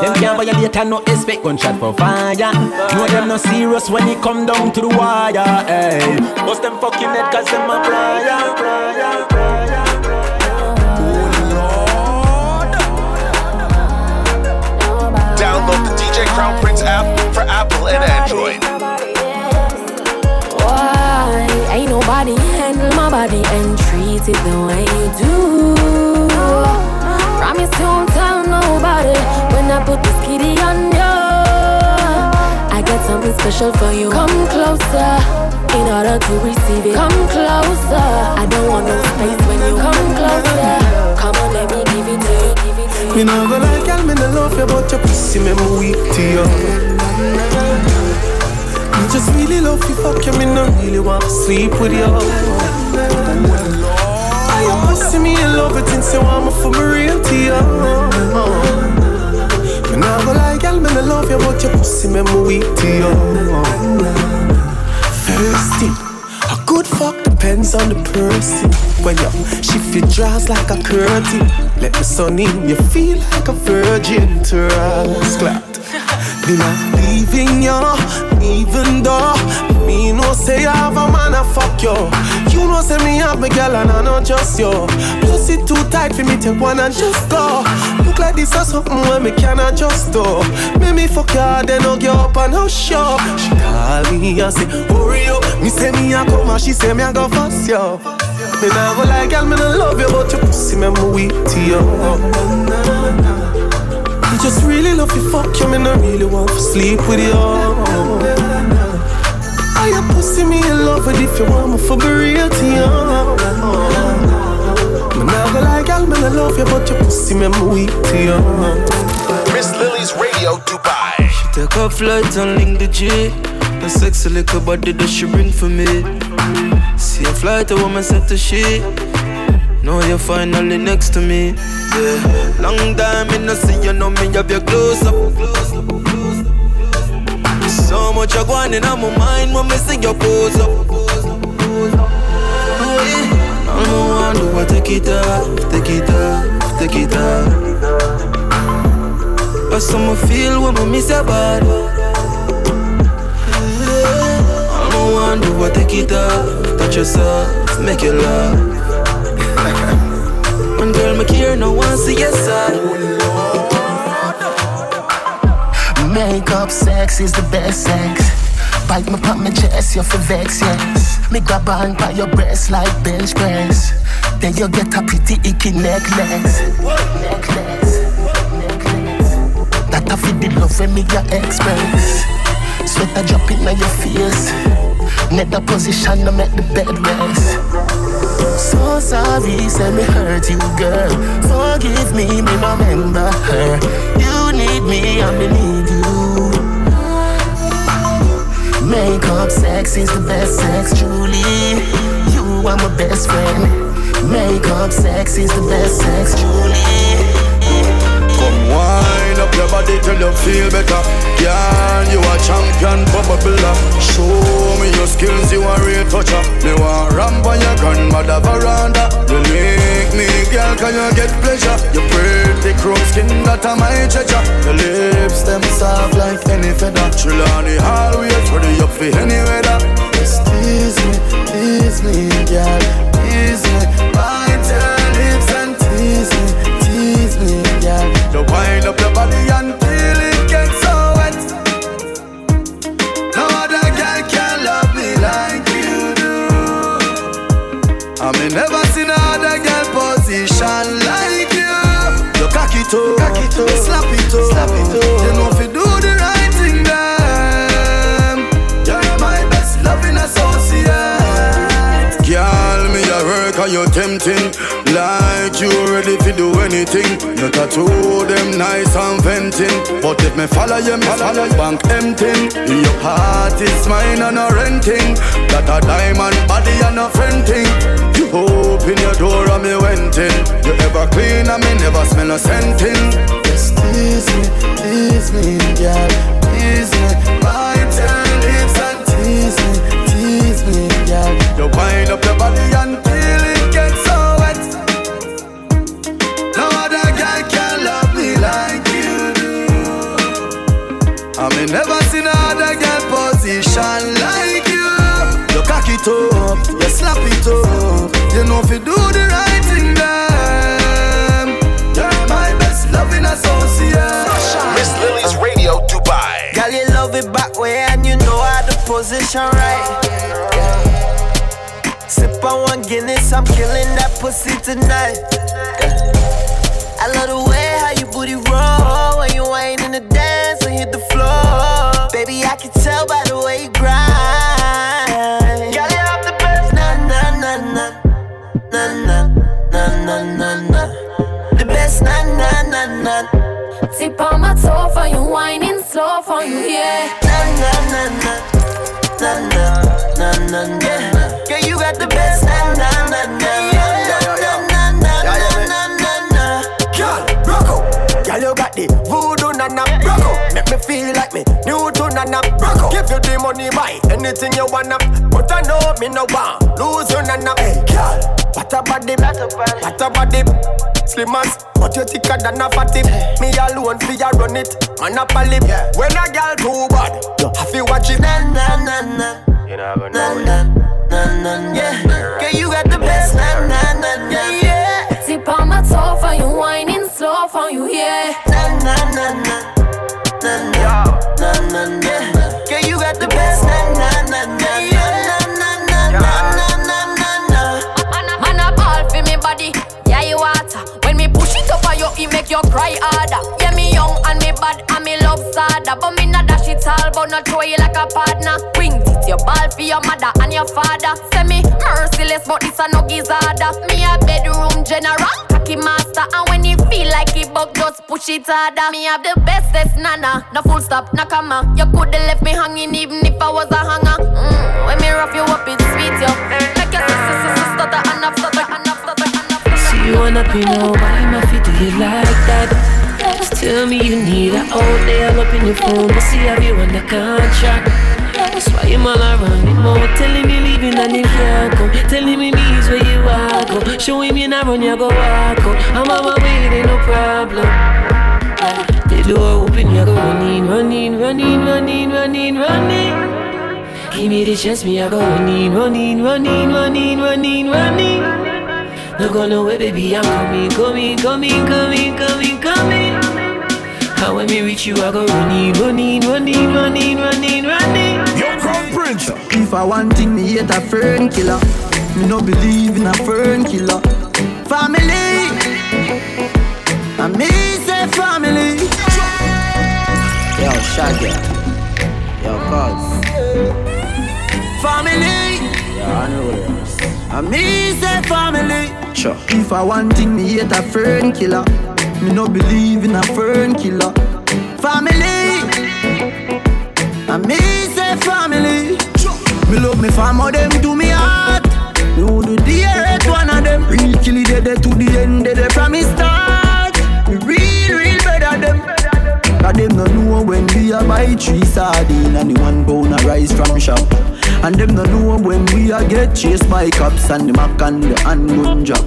[SPEAKER 15] Them can't violate and no expect gunshot for fire Know them no serious when it come down to the wire hey. Bust them fucking head cause them a prior.
[SPEAKER 3] Download the DJ Crown Prince app for Apple and Android.
[SPEAKER 12] Nobody handle my body and treat it the way you do? Promise you won't tell nobody when I put this kitty on you. I got something special for you. Come closer in order to receive it. Come closer. I don't want no space when you come closer. Come on, let me give it to you. Give it to you.
[SPEAKER 24] Me nah go like girl, me nah love you, but your pussy me me weak to you. Me just really love you, fuck you, me no really want to sleep with you. I your pussy me in love since you want me for me real to you. Me nah go like girl, me nah love you, but your pussy me me weak to you. Thing, a good fuck depends on the person. When you shift your dress like a curtain, let the sun in, you feel like a virgin to us. Clapped.
[SPEAKER 31] Me not leaving you, even though me no say I have a man a fuck you. You know say me have my girl and I not just you. Pussy too tight for me take one and just go. Look like this or something where me cannot just do. Make me fuck you, then I'll get up and I'll show. She call me and say hurry up. Me say me a come and she say me a go fast yo. Me nah go like girl, me no love you, but your pussy me weak to you. I just really love you, fuck you, me no really want to sleep with you. I your pussy me in love with if you want me for be real to you. Me nah go like girl, me no love you, but your pussy me me weak to you.
[SPEAKER 3] Miss Lily's Radio Dubai.
[SPEAKER 5] She take a flight and link the G. The sexy little body that she bring for me. See a flight, a woman set to she. Now you're finally next to me. Yeah. Long time in no see you, know me have your close up. So much I going in my mind when me see your pose up. Yeah. I'm the one who take it off, take it off, take it off. But some feel when I miss your body. I'm the one who take it off, touch yourself, make you love. And girl, me care, no one see your side.
[SPEAKER 7] Makeup sex is the best sex. Bite me pop my chest, you for vex, yes. Me grab on by your breast like bench press. Then you get a pretty icky necklace. Necklace. That I feel the love when me your express. Sweat a drop in your face. Net the position to make the bed rest. So sorry, say me hurt you, girl. Forgive me, me remember. You need me, me need you. Makeup sex is the best sex, truly. You are my best friend. Makeup sex is the best sex, truly.
[SPEAKER 24] Come wine up your body till you feel better. Girl, you a champion, bubbler. Show me your skills, you a real toucher. Me want ramp on your grandmother veranda. You make me, girl, can you get pleasure? Your pretty chrome skin, that a my treasure. Your lips, them soft like any feather. Trelawny always ready up for any weather. Just tease me, tease me, girl, tease me. Bite your lips and tease me, tease me, girl. You wind up your body until I mean, never seen another girl position like you. You cock it up, cock it up, slap it up, slap it up. You know if you do the right thing, then you're my best loving associate. Girl, me a work and you tempting. Like you ready to do anything. Your tattoo them nice and venting. But if me follow you, me follow you. Bank emptying Your heart is mine and no renting. Got a diamond body and no fronting. You open your door and me went in You ever clean and me never smell no scenting. Just tease me, tease me, girl. Tease me, bite your lips and tease me, tease me, girl. You wind up your body until it gets so wet. No other girl can love me like you I mean never seen another girl position like you. You cock it up, you slap it up You know if you do the right thing then You're my best loving associate
[SPEAKER 3] Miss Lily's Radio Dubai.
[SPEAKER 4] Girl, you love it back way and you know how the position right. Sip on one Guinness, I'm killing that pussy tonight. I love the way how you booty roll when you whine in the dance and hit the floor. Baby, I can tell by the way you grind.
[SPEAKER 32] Tip on my toe for you, whining slow for you, yeah.
[SPEAKER 4] Na na na na na na na na na. Yeah, you got the best. Na na na na na na na na na na na.
[SPEAKER 23] Girl, rock. Girl, you got the voodoo nana. Rock out. Make me feel like me new to nana. Rock out. Give you the money, buy anything you wanna. But I know me no want lose you nana. Hey, girl, what a body, what a body. Slim as, but you thicker than a fatty. Me alone fi ya run it. Man up a lip. When a girl too bad, I fi watch it. Na na na na. You never know na, na, na, na, yeah. Girl, you got the best. Na na na na. Yeah.
[SPEAKER 12] Tip on my toe for you, whining slow for you, yeah.
[SPEAKER 23] Na na na na. Na na na na
[SPEAKER 12] make you cry harder. Yeah me young and me bad and me love sadder, but me not dash it all, but not throw you like a partner. Bring it your ball for your mother and your father. Say me merciless, but this a no gizzarder. Me a bedroom general, cocky master, and when you feel like it bug, just push it harder. Me have the bestest nana, no full stop, no comma. You coulda left me hanging even if I was a hanger. Mm, when me rough you up, it's sweet yo. Make your sister, sister, stutter and stutter and stutter
[SPEAKER 2] you wanna be why my feet do you like that? Just tell me you need a out there up in your phone to see have you the contract. That's why you're all around me more Telling me leaving and you can't come Telling me me's where you are go. Showing me not run you go walk I'm on my way, there no problem. The door open, you go running, running, running, running, running, running. Give me the chance, me I go running, running, running, running, running, running No go nowhere, baby, I'm coming, coming, coming, coming, coming, coming How when me reach you, I go running, running, running, running, running, running
[SPEAKER 22] Yo, Crown Prince. If I want thing, me hate a fern killer. Me no believe in a fern killer. Family, and me say family.
[SPEAKER 11] Yo, Shaggy. Yo, Cuz.
[SPEAKER 22] Family,
[SPEAKER 11] Yo, Unrules.
[SPEAKER 22] And me say family.
[SPEAKER 11] Sure.
[SPEAKER 22] If I want thing, me hate a fern killer. Me no believe in a fern killer. Family, and me say family. Me love me family, them to me heart. Me who do the hate one of them. Real dead dead to the end, from me start. We a buy three sardine and the one pound a rice from shop. And them no know when we a get chased by cops and the mac and the handgun drop.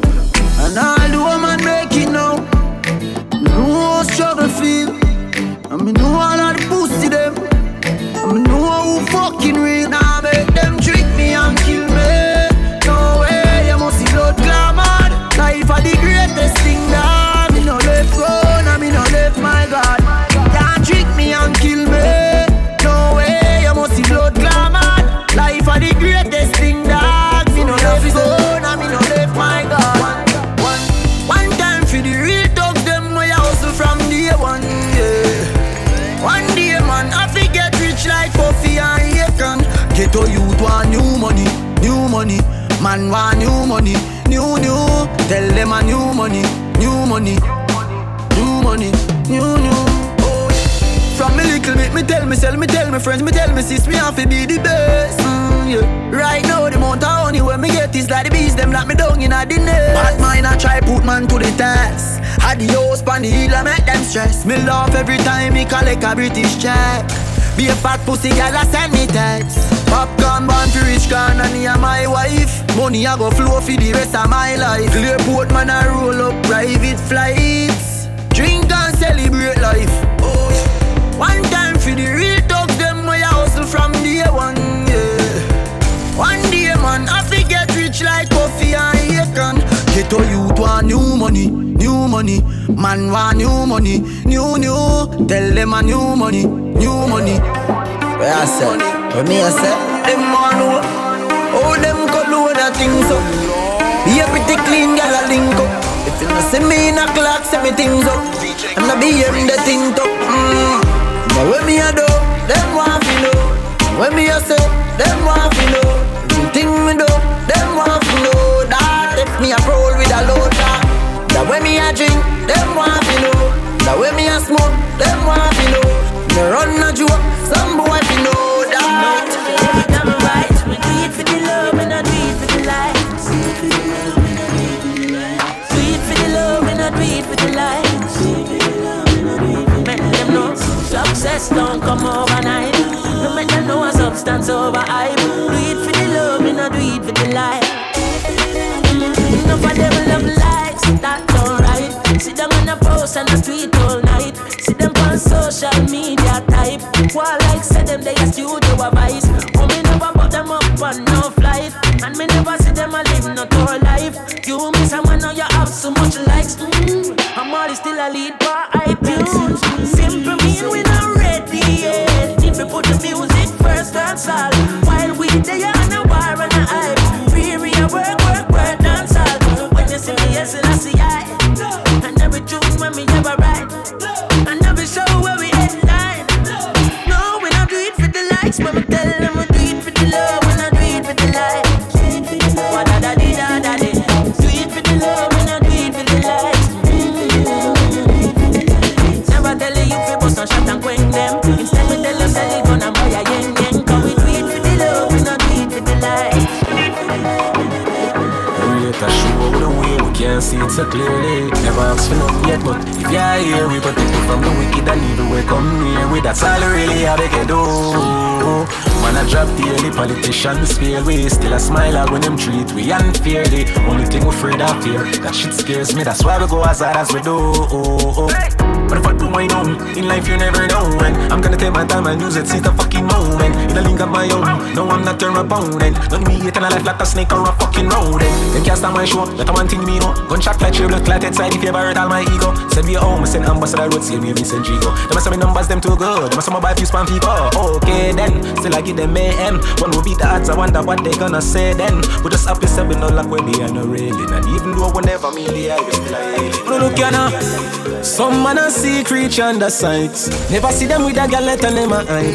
[SPEAKER 22] And all the woman make it now. Me know how struggle feel. And me know all of the pussy them. And me know who fucking real. Now make them trick me and kill me. No way, you must see blood glamour. Life are the greatest thing that me no left grown and me no left my God. Greatest thing that me no left grown and me no left my God. One, time for the real thugs, them way I hustle from day one. Yeah. One day, man, I forget rich like Puffy and Akon. Get to youth want new money, new money. Man want new money, new new. Tell them a new money, new money, new money, new new. Oh. From me little bit, me tell myself, me tell me friends, me tell me sis, me have to be the best. Nest. Bad mind, I try put man to the test. Had the Adios, pan the hill, I make them stress. Me laugh every time me collect a British check. Be a fat pussy girl, I send me text. Popcorn born for rich can and he my wife. Money I go flow for the rest of my life. Clear port man I roll up private flights. Drink and celebrate life. Oh, yeah. One time for the real thugs, them way I hustle from day one. Yeah. One day man, I forget rich like Akon. Get to youth want new money, new money. Man want new money, new new. Tell them a new money, new money.
[SPEAKER 11] Where I say? Where me I say?
[SPEAKER 22] Them want know how them go load a things up. Be a pretty clean gal a link up. If you no see me in a clock, say me things up. And I be em the thing up. Mm. Now when me a do, them want to know. When me a say, them want to know. Everything me do, them want to know. Me a roll with a load. That when me a drink, them want to know. That when me a smoke, them want to know. Me run a joke, some boy fi know that.
[SPEAKER 2] I'm right, we do it for the love and I do it for the likes. Do it for the love and I do it for the likes. Make them know success don't come overnight. Street
[SPEAKER 15] politicians fail. We still a smile out when them treat we unfairly. Only thing we afraid of fear, that shit scares me. That's why we go as hard as we do. But if I own, in life you never know when I'm gonna take my time and use it, seize the fucking moment. In a link of my own, no I'm not your opponent. Don't me hate in a life like a snake or a fucking rodent. Them can't stand my show, that one thing me know. Gunshot like tree, blood clot inside if you ever hurt all my ego. Send me home, send ambassador road, save me Vincent Gigo. Them a say me numbers, them too good. Them my buy a few spam people. Okay then, still I give them mayhem. One will beat the odds, I wonder what they gonna say then. We just happy say we no luck when they are no railing. And even though we never meet the eye, we still.
[SPEAKER 19] No look ya now. Some man a see creature under sights. Never see them with a girl let them a eye.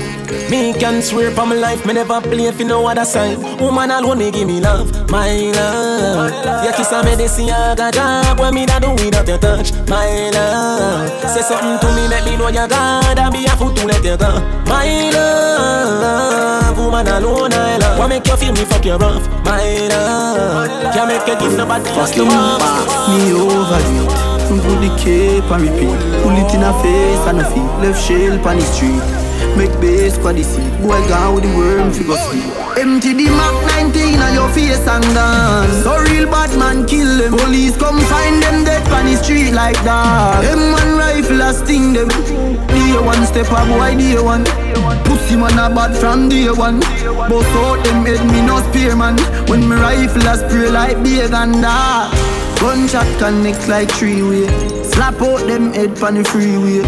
[SPEAKER 19] Me can swear for my life, me never play if you know other side. Woman alone me give me love, my love. Your kiss a medicine, I got job. When me not do without your touch, my love. Say something to me, let me know you God. I be a fool to let you go, my love. Woman alone I love. What make you feel me fuck you rough, my love. Can't make you give nobody
[SPEAKER 22] Fucking pass me over it. Put the cape and repeat. Pull it in her face and her feet. Left shell on the street. Make for the seat. Boy gone with the worm figure sleep. Empty the Mac 19 on your face and gone. So real bad man kill them. Police come find them dead on the street like that. Them one rifle a sting them. Day one step up, boy day one. Pussy man a bad from day one. Boss out them head me no spear man. When me rifle a spray like big and that. Gunshot connect like three way. Slap out them head pon the freeway.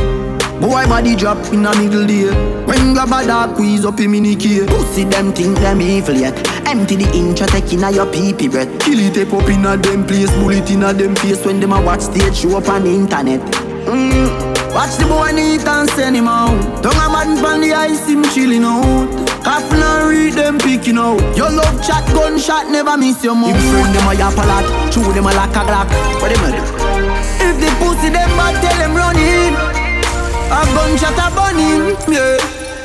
[SPEAKER 22] Boy body drop in a middle day. When grab a dog squeeze up in the key. Pussy them think them evil yet. Empty the inch take in a your pee pee breath. Kill it tape up in a them place. Bullet in a them face when them a watch stage show up on the internet. Mm. Watch the boy neat and send him out. Don't a man from the ice him chilling out. Coffin and read them picking out. Your love chat gunshot never miss your mouth. Him friend them a yap a lot. Chew them a like a glock. What them a do? If the pussy them bad, tell them run in. A gunshot a burning, yeah.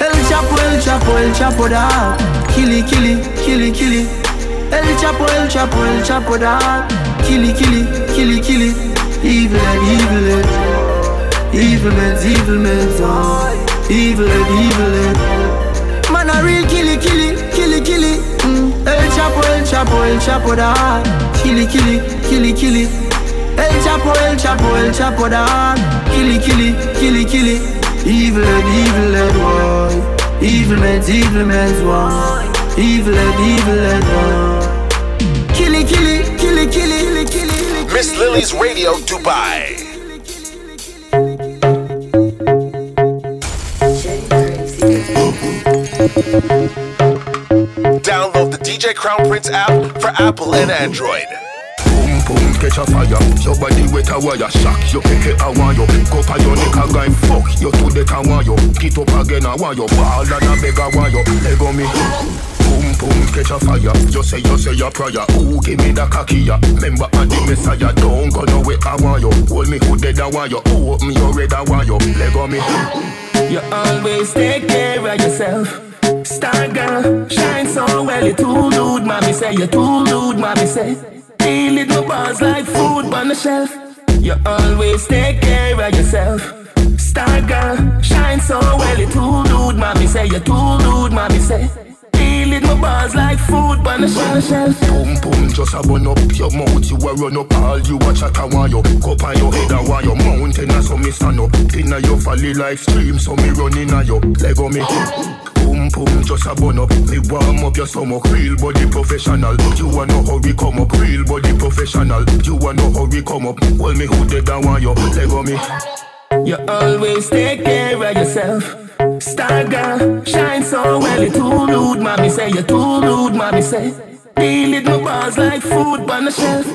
[SPEAKER 22] El Chapo, El Chapo, El Chapo da. Killy, killy, killy, killy. El Chapo, El Chapo, El Chapo da. Killy, killy, killy, killy. Evil and evil and Evil men, evil men, oh. Ah. Evil and evil and Chapo, El Chapo, El Chapo da. Killy, killy, killy, killy. El Chapo, El Chapo, El Chapo da. Killy, killy, killy, killy. Evil and evil and boy. Evil men, evil men, boy. Evil and evil and boy. Killy, killy, killy, killy, killy, killy.
[SPEAKER 3] Miss Lily's Radio Dubai. Download the DJ Crown Prince app for Apple and Android.
[SPEAKER 26] Boom boom catch a fire. Your body wet a wire Shock. You pick it a want you Go pa your neck a guy Fuck. You to the can want you Get up again a want you Ball and a beg a want you Leg on me. Boom boom catch a fire. You say you say your prayer. Ooh give me the cocky ya Remember I the messiah Don't go nowhere I want you Hold me who dead I want you Ooh me you red I want you Leg on me.
[SPEAKER 2] You always take care of yourself. Star girl, shine so well. You too nude, mommy say. You too nude, mommy say. Three little bars like food on the shelf. You always take care of yourself. Star girl, shine so well. You too nude, mommy say. You too nude, mommy say.
[SPEAKER 26] Deal with my bars like food on the shelf. Boom boom, just a bun up your mouth. You a run up all you watch at a want you. Cup on your head and want your mountain and so me stand up. Inna your valley like stream, so me run inna your Lego me. Boom boom, just a bun up. Me warm up your stomach, real body professional. You want know how we come up, real body professional. You want know how we come up. Well me who dead and want you. Lego me. You always take care of yourself. Star girl, shine so well. You too rude, mommy say. You too rude, mommy say. Deal with my bars like food on the shelf.